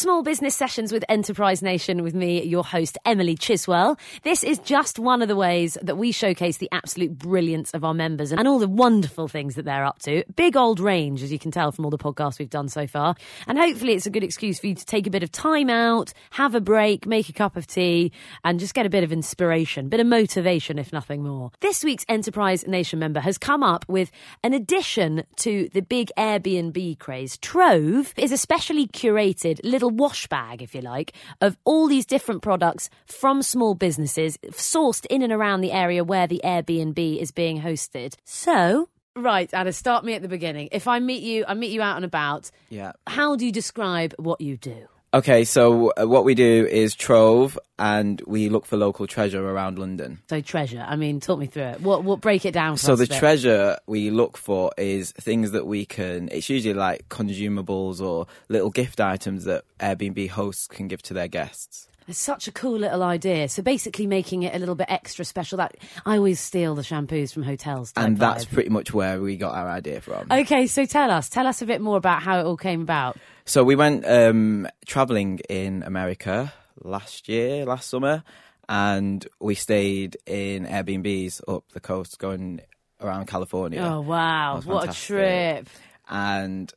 Small Business Sessions with Enterprise Nation with me, your host, Emily Chiswell. This is just one of the ways that we showcase the absolute brilliance of our members and all the wonderful things that they're up to. Big old range, as you can tell from all the podcasts we've done so far. And hopefully it's a good excuse for you to take a bit of time out, have a break, make a cup of tea, and just get a bit of inspiration, a bit of motivation, if nothing more. This week's Enterprise Nation member has come up with an addition to the big Airbnb craze. Trove is a specially curated little wash bag, if you like, of all these different products from small businesses sourced in and around the area where the Airbnb is being hosted. So, right, Ada, start me at the beginning. If I meet you, I meet you out and about. Yeah. How do you describe what you do? Okay, so uh, what we do is Trove, and we look for local treasure around London. So treasure. I mean, talk me through it. What? What? Break it down. For So the treasure we look for is things that we can. It's usually like consumables or little gift items that Airbnb hosts can give to their guests. It's such a cool little idea. So basically, making it a little bit extra special. That I always steal the shampoos from hotels. And that's vibe. pretty much where we got our idea from. okay. So tell us, tell us a bit more about how it all came about. So we went um, traveling in America last year, last summer, and we stayed in Airbnbs up the coast, going around California. Oh wow! What a trip! and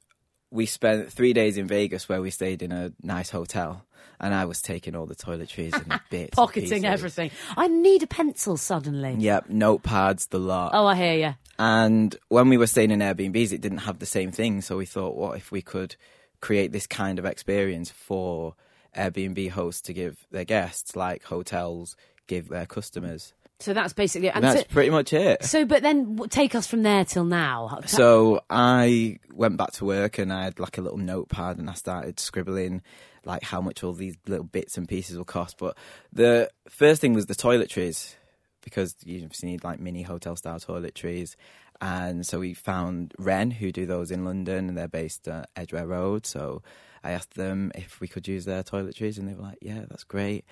we spent three days in Vegas where we stayed in a nice hotel. And I was taking all the toiletries and bits, Pocketing pieces. everything. I need a pencil suddenly. Yep, notepads, the lot. Oh, I hear you. And when we were staying in Airbnbs, it didn't have the same thing. So we thought, what if we could create this kind of experience for Airbnb hosts to give their guests, like hotels give their customers? So that's basically and And that's so, pretty much it. so, but then take us from there till now. So I went back to work and I had like a little notepad and I started scribbling like how much all these little bits and pieces will cost. But the first thing was the toiletries because you obviously need like mini hotel style toiletries. And so we found Wren who do those in London and they're based at Edgware Road. So I asked them if we could use their toiletries and they were like, yeah, that's great.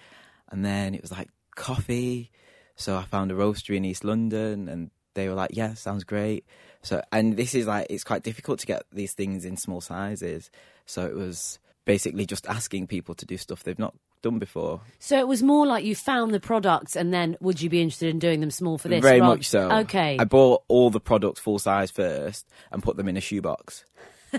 And then it was like coffee. So I found a roastery in East London and they were like, yeah, sounds great. So, and this is like, it's quite difficult to get these things in small sizes. So it was basically just asking people to do stuff they've not done before. So it was more like you found the products, and then would you be interested in doing them small for this? Very rather- much so. Okay, I bought all the products full size first and put them in a shoebox.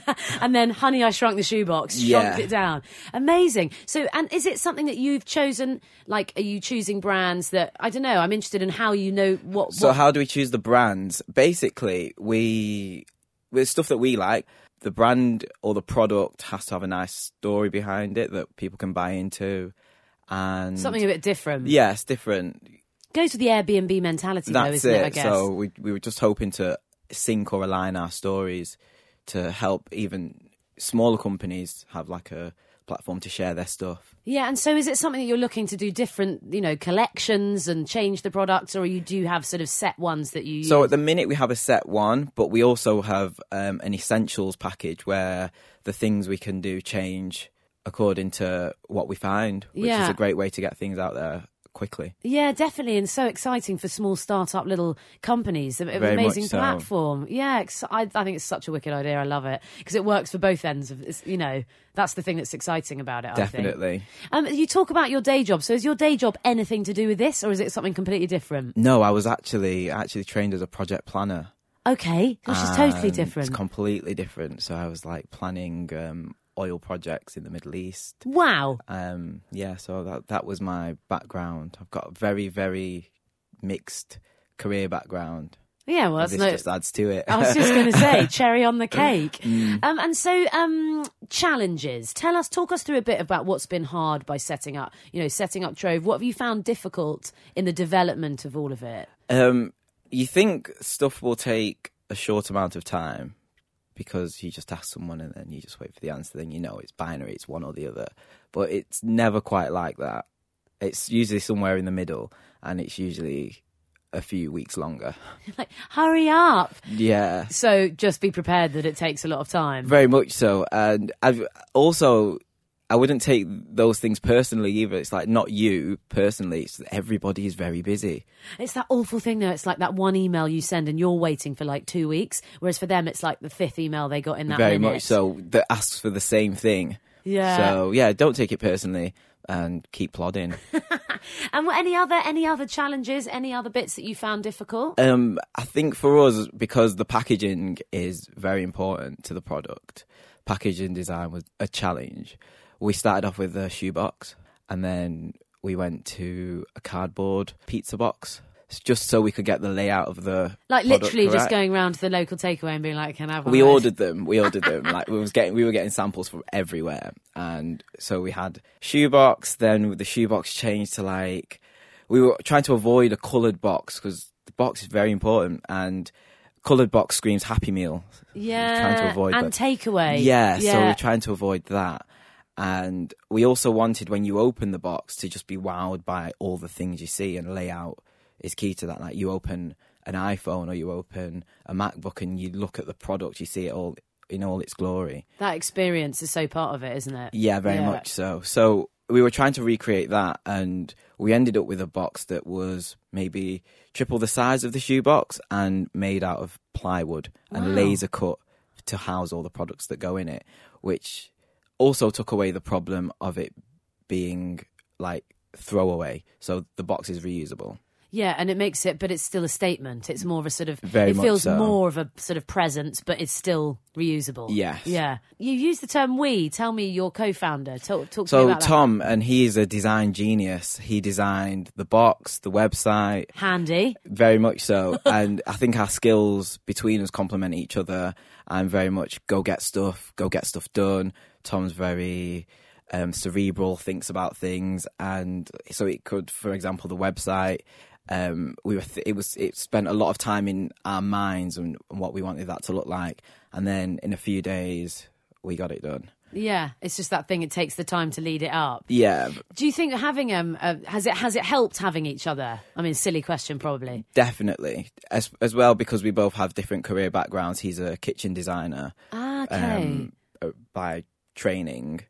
and then Honey, I Shrunk the Shoebox, shrunk Yeah. it down. Amazing. So, and is it something that you've chosen? Like, are you choosing brands that I don't know? I'm interested in how you know what. So what how do we choose the brands? Basically, we with stuff that we like. The brand or the product has to have a nice story behind it that people can buy into, and something a bit different. Yeah, it's different. Goes with the Airbnb mentality, though, That's isn't it. it? I guess. So we we were just hoping to sync or align our stories to help even smaller companies have like a platform to share their stuff. Yeah, and so is it something that you're looking to do different, you know, collections and change the products, or you do have sort of set ones that you use? So at the minute we have a set one, but we also have um, an essentials package where the things we can do change according to what we find, which Yeah. is a great way to get things out there quickly. yeah, definitely, and so exciting for small startup little companies. An Very amazing so. platform. Yeah, ex- I, I think it's such a wicked idea. I love it because it works for both ends of. It's, you know, that's the thing that's exciting about it. I think. Definitely. Um, you talk about your day job. So is your day job anything to do with this, or is it something completely different? No, I was actually actually trained as a project planner. Okay, which is totally different. It's completely different. So I was like planning um, oil projects in the Middle East. wow. Um, yeah, so that that was my background. I've got a very very mixed career background. Yeah, well, that's this no, just adds to it. I was just going to say cherry on the cake. Mm. Um, and so, um, challenges. Tell us, talk us through a bit about what's been hard by setting up. You know, setting up Trove. What have you found difficult in the development of all of it? um, you think stuff will take a short amount of time because you just ask someone and then you just wait for the answer. Then you know it's binary, it's one or the other. But it's never quite like that. It's usually somewhere in the middle, and it's usually a few weeks longer. Like, hurry up. Yeah. So just be prepared that it takes a lot of time. Very much so. And I've also, I wouldn't take those things personally either. It's like not you personally, it's everybody is very busy. It's that awful thing though. It's like that one email you send and you're waiting for like two weeks, whereas for them it's like the fifth email they got in that very minute. much so. That asks for the same thing. Yeah. So yeah, don't take it personally and keep plodding. And what, any other any other challenges? Any other bits that you found difficult? Um, I think for us, because the packaging is very important to the product, packaging design was a challenge. We started off with a shoebox, and then we went to a cardboard pizza box, just so we could get the layout of the Like literally just going around to the local takeaway and being like, "Can I have one?" we ordered them. We ordered them. like we was getting, we were getting samples from everywhere, and so we had shoebox. Then the shoebox changed to like we were trying to avoid a coloured box because the box is very important, and coloured box screams Happy Meal. Yeah, trying to avoid and that. takeaway. Yeah, so we're trying to avoid that. And we also wanted when you open the box to just be wowed by all the things you see and layout is key to that. Like you open an iPhone or you open a MacBook and you look at the product, you see it all in all its glory. that experience is so part of it, isn't it? Yeah, very Yeah. much so. So we were trying to recreate that and we ended up with a box that was maybe triple the size of the shoebox and made out of plywood and laser cut to house all the products that go in it, which also took away the problem of it being like throwaway. So the box is reusable. Yeah, and it makes it, but it's still a statement. It's more of a sort of. Very it feels so. more of a sort of presence, but it's still reusable. Yes. Yeah. You use the term "we." Tell me, your co-founder. Talk, talk to me So about that. Tom, and he's a design genius. He designed the box, the website, Handy. Very much so. and I think our skills between us complement each other. I'm very much go get stuff, go get stuff done. Tom's very um, cerebral, thinks about things. And so it could, for example, the website. Um, we were th- it was it spent a lot of time in our minds and, and what we wanted that to look like, and then in a few days we got it done. Yeah, it's just that thing. It takes the time to lead it up. Yeah, Do you think having um uh, has it has it helped having each other? I mean, silly question, probably. definitely as as well because we both have different career backgrounds. He's a kitchen designer. Ah, okay. um, by training,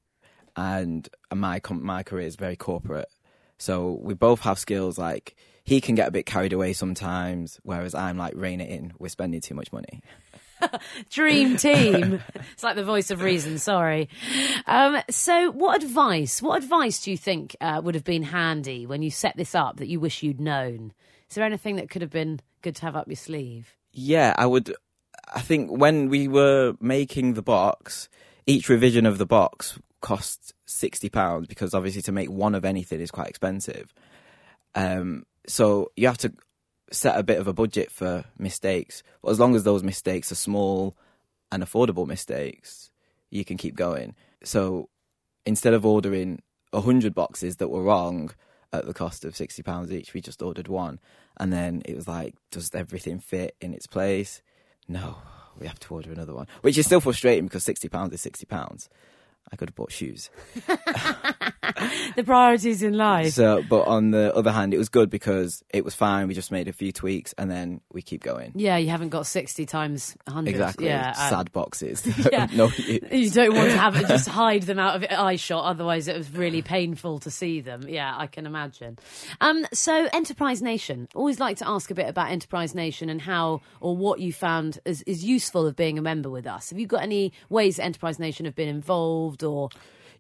and my my career is very corporate. So we both have skills. Like he can get a bit carried away sometimes, whereas I'm like rein it in. We're spending too much money. Dream team. it's like the voice of reason. Sorry. Um, so, what advice? What advice do you think uh, would have been handy when you set this up that you wish you'd known? Is there anything that could have been good to have up your sleeve? Yeah, I would. I think when we were making the box, each revision of the box cost sixty pounds because obviously to make one of anything is quite expensive. Um, so you have to set a bit of a budget for mistakes. But as long as those mistakes are small and affordable mistakes, you can keep going. So instead of ordering a hundred boxes that were wrong at the cost of sixty pounds each, we just ordered one, and then it was like, does everything fit in its place? No, we have to order another one, which is still frustrating because sixty pounds is sixty pounds. I could have bought shoes. The priorities in life. So, but on the other hand, it was good because it was fine. We just made a few tweaks and then we keep going. yeah, you haven't got 60 times 100. Exactly. Yeah. Sad boxes. yeah. no. You don't want to have it just hide them out of eye shot, otherwise it was really painful to see them. Yeah, I can imagine. Um, so Enterprise Nation, always like to ask a bit about Enterprise Nation and how or what you found is, is useful of being a member with us. Have you got any ways Enterprise Nation have been involved or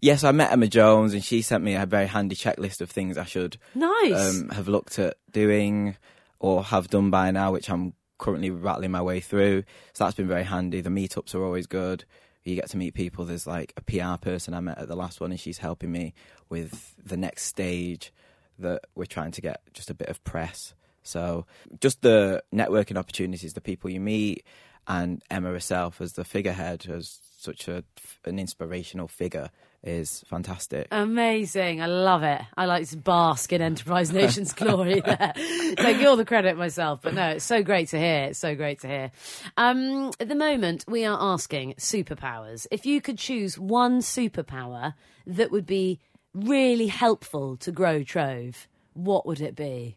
Yes, I met Emma Jones and she sent me a very handy checklist of things I should nice? um, have looked at doing or have done by now, which I'm currently rattling my way through. So that's been very handy. The meetups are always good. You get to meet people. There's like a PR person I met at the last one, and she's helping me with the next stage that we're trying to get just a bit of press. So just the networking opportunities, the people you meet, and Emma herself as the figurehead, as such a an inspirational figure, is fantastic. Amazing. I love it. I like to bask in Enterprise Nation's glory there. Take all the credit myself. But no, it's so great to hear. It's so great to hear. Um, at the moment, we are asking superpowers. If you could choose one superpower that would be really helpful to grow Trove, what would it be?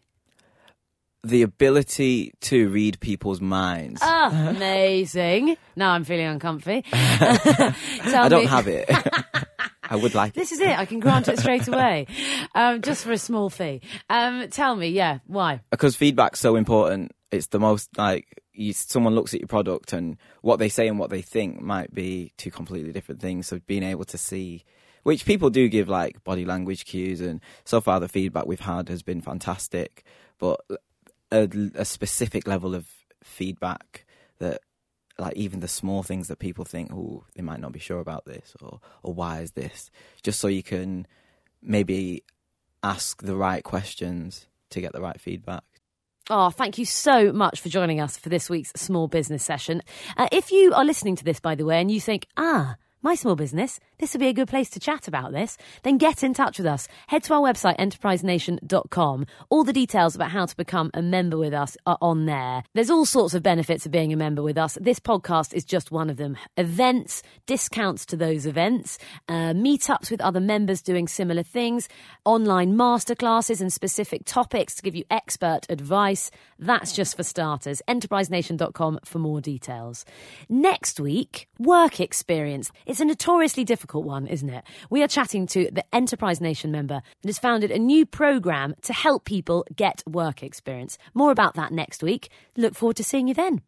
The ability to read people's minds. Ah, amazing. Now I'm feeling uncomfy. I don't have it. I would like it. This is it. I can grant it straight away, um, just for a small fee. Um, tell me, yeah, why? because feedback's so important. It's the most like you, someone looks at your product and what they say and what they think might be two completely different things. So being able to see which people do give like body language cues, and so far the feedback we've had has been fantastic. But a, a specific level of feedback that like even the small things that people think, oh, they might not be sure about this, or or why is this? Just so you can maybe ask the right questions to get the right feedback. Oh, thank you so much for joining us for this week's small business session. Uh, if you are listening to this, by the way, and you think, ah, my small business, this would be a good place to chat about this, then get in touch with us. Head to our website, enterprisenation.com. All the details about how to become a member with us are on there. There's all sorts of benefits of being a member with us. This podcast is just one of them. Events, discounts to those events, uh, meetups with other members doing similar things, online masterclasses and specific topics to give you expert advice. That's just for starters. Enterprisenation.com for more details. Next week, work experience. It's a notoriously difficult one, isn't it? We are chatting to the Enterprise Nation member that has founded a new program to help people get work experience. More about that next week. Look forward to seeing you then.